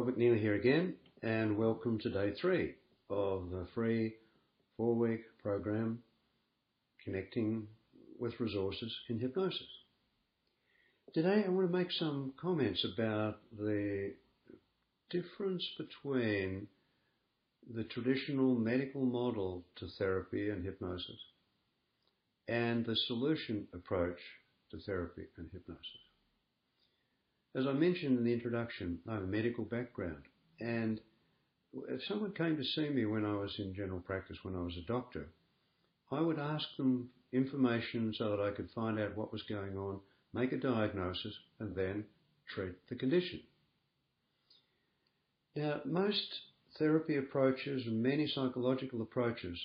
Rob McNeilly here again, and welcome to day three of the free four week program connecting with resources in hypnosis. Today I want to make some comments about the difference between the traditional medical model to therapy and hypnosis and the solution approach to therapy and hypnosis. As I mentioned in the introduction, I have a medical background and if someone came to see me when I was in general practice, when I was a doctor, I would ask them information so that I could find out what was going on, make a diagnosis, and then treat the condition. Now, most therapy approaches and many psychological approaches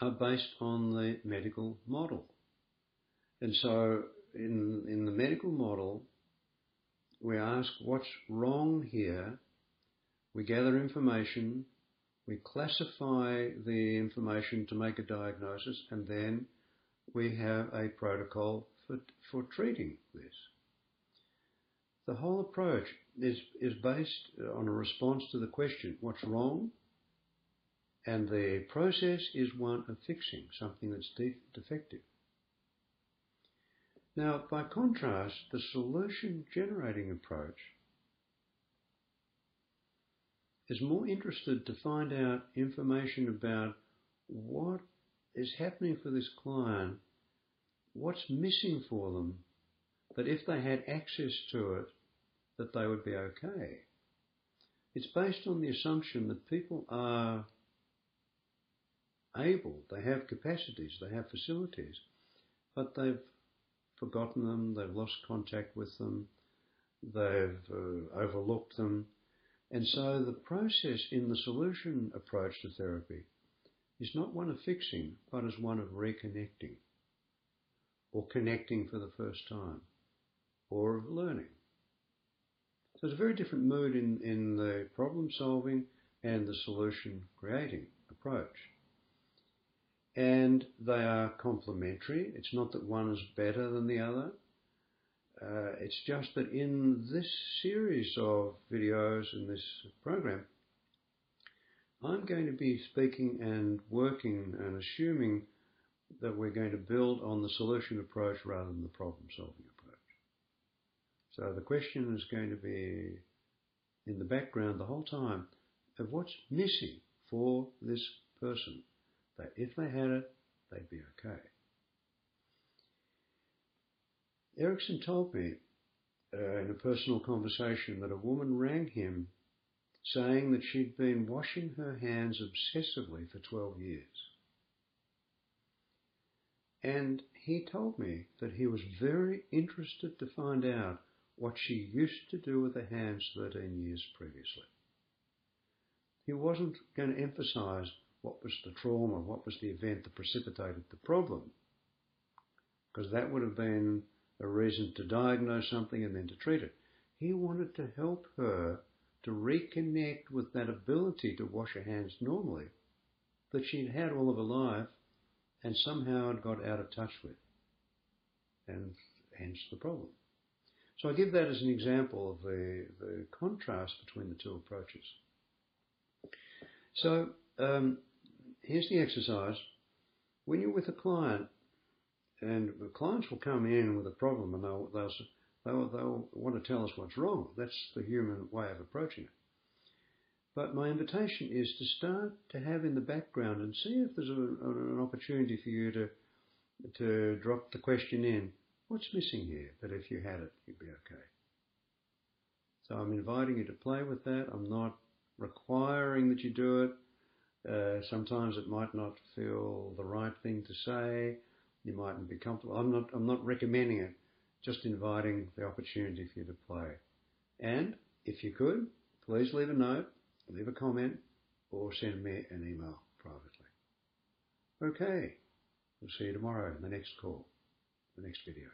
are based on the medical model. And so, in, in the medical model, we ask what's wrong here we gather information, we classify the information to make a diagnosis, and then we have a protocol for, for treating this. The whole approach is, is based on a response to the question, what's wrong? And the process is one of fixing something that's de- defective. Now, by contrast, the solution generating approach is more interested to find out information about what is happening for this client, what's missing for them, that if they had access to it, that they would be okay. It's based on the assumption that people are able, they have capacities, they have facilities, but they've forgotten them, they've lost contact with them, they've uh, overlooked them, and so the process in the solution approach to therapy is not one of fixing, but is one of reconnecting, or connecting for the first time, or of learning. So it's a very different mood in, in the problem solving and the solution creating approach. And they are complementary. It's not that one is better than the other. Uh, it's just that in this series of videos in this program, I'm going to be speaking and working and assuming that we're going to build on the solution approach rather than the problem solving approach. So the question is going to be in the background the whole time of what's missing for this person. That if they had it, they'd be okay. Erickson told me uh, in a personal conversation that a woman rang him saying that she'd been washing her hands obsessively for 12 years. And he told me that he was very interested to find out what she used to do with her hands 13 years previously. He wasn't going to emphasize what was the trauma, what was the event that precipitated the problem, because that would have been a reason to diagnose something and then to treat it. He wanted to help her to reconnect with that ability to wash her hands normally that she'd had all of her life and somehow had got out of touch with. And hence the problem. So I give that as an example of the, the contrast between the two approaches. So um, here's the exercise. When you're with a client, and clients will come in with a problem and they'll, they'll, they'll, they'll want to tell us what's wrong. That's the human way of approaching it. But my invitation is to start to have in the background and see if there's a, an opportunity for you to to drop the question in. What's missing here? That if you had it, you'd be okay. So I'm inviting you to play with that. I'm not requiring that you do it. Uh, sometimes it might not feel the right thing to say you mightn't be comfortable. I'm not, I'm not recommending it, just inviting the opportunity for you to play. And if you could, please leave a note, leave a comment, or send me an email privately. Okay, we'll see you tomorrow in the next call, the next video.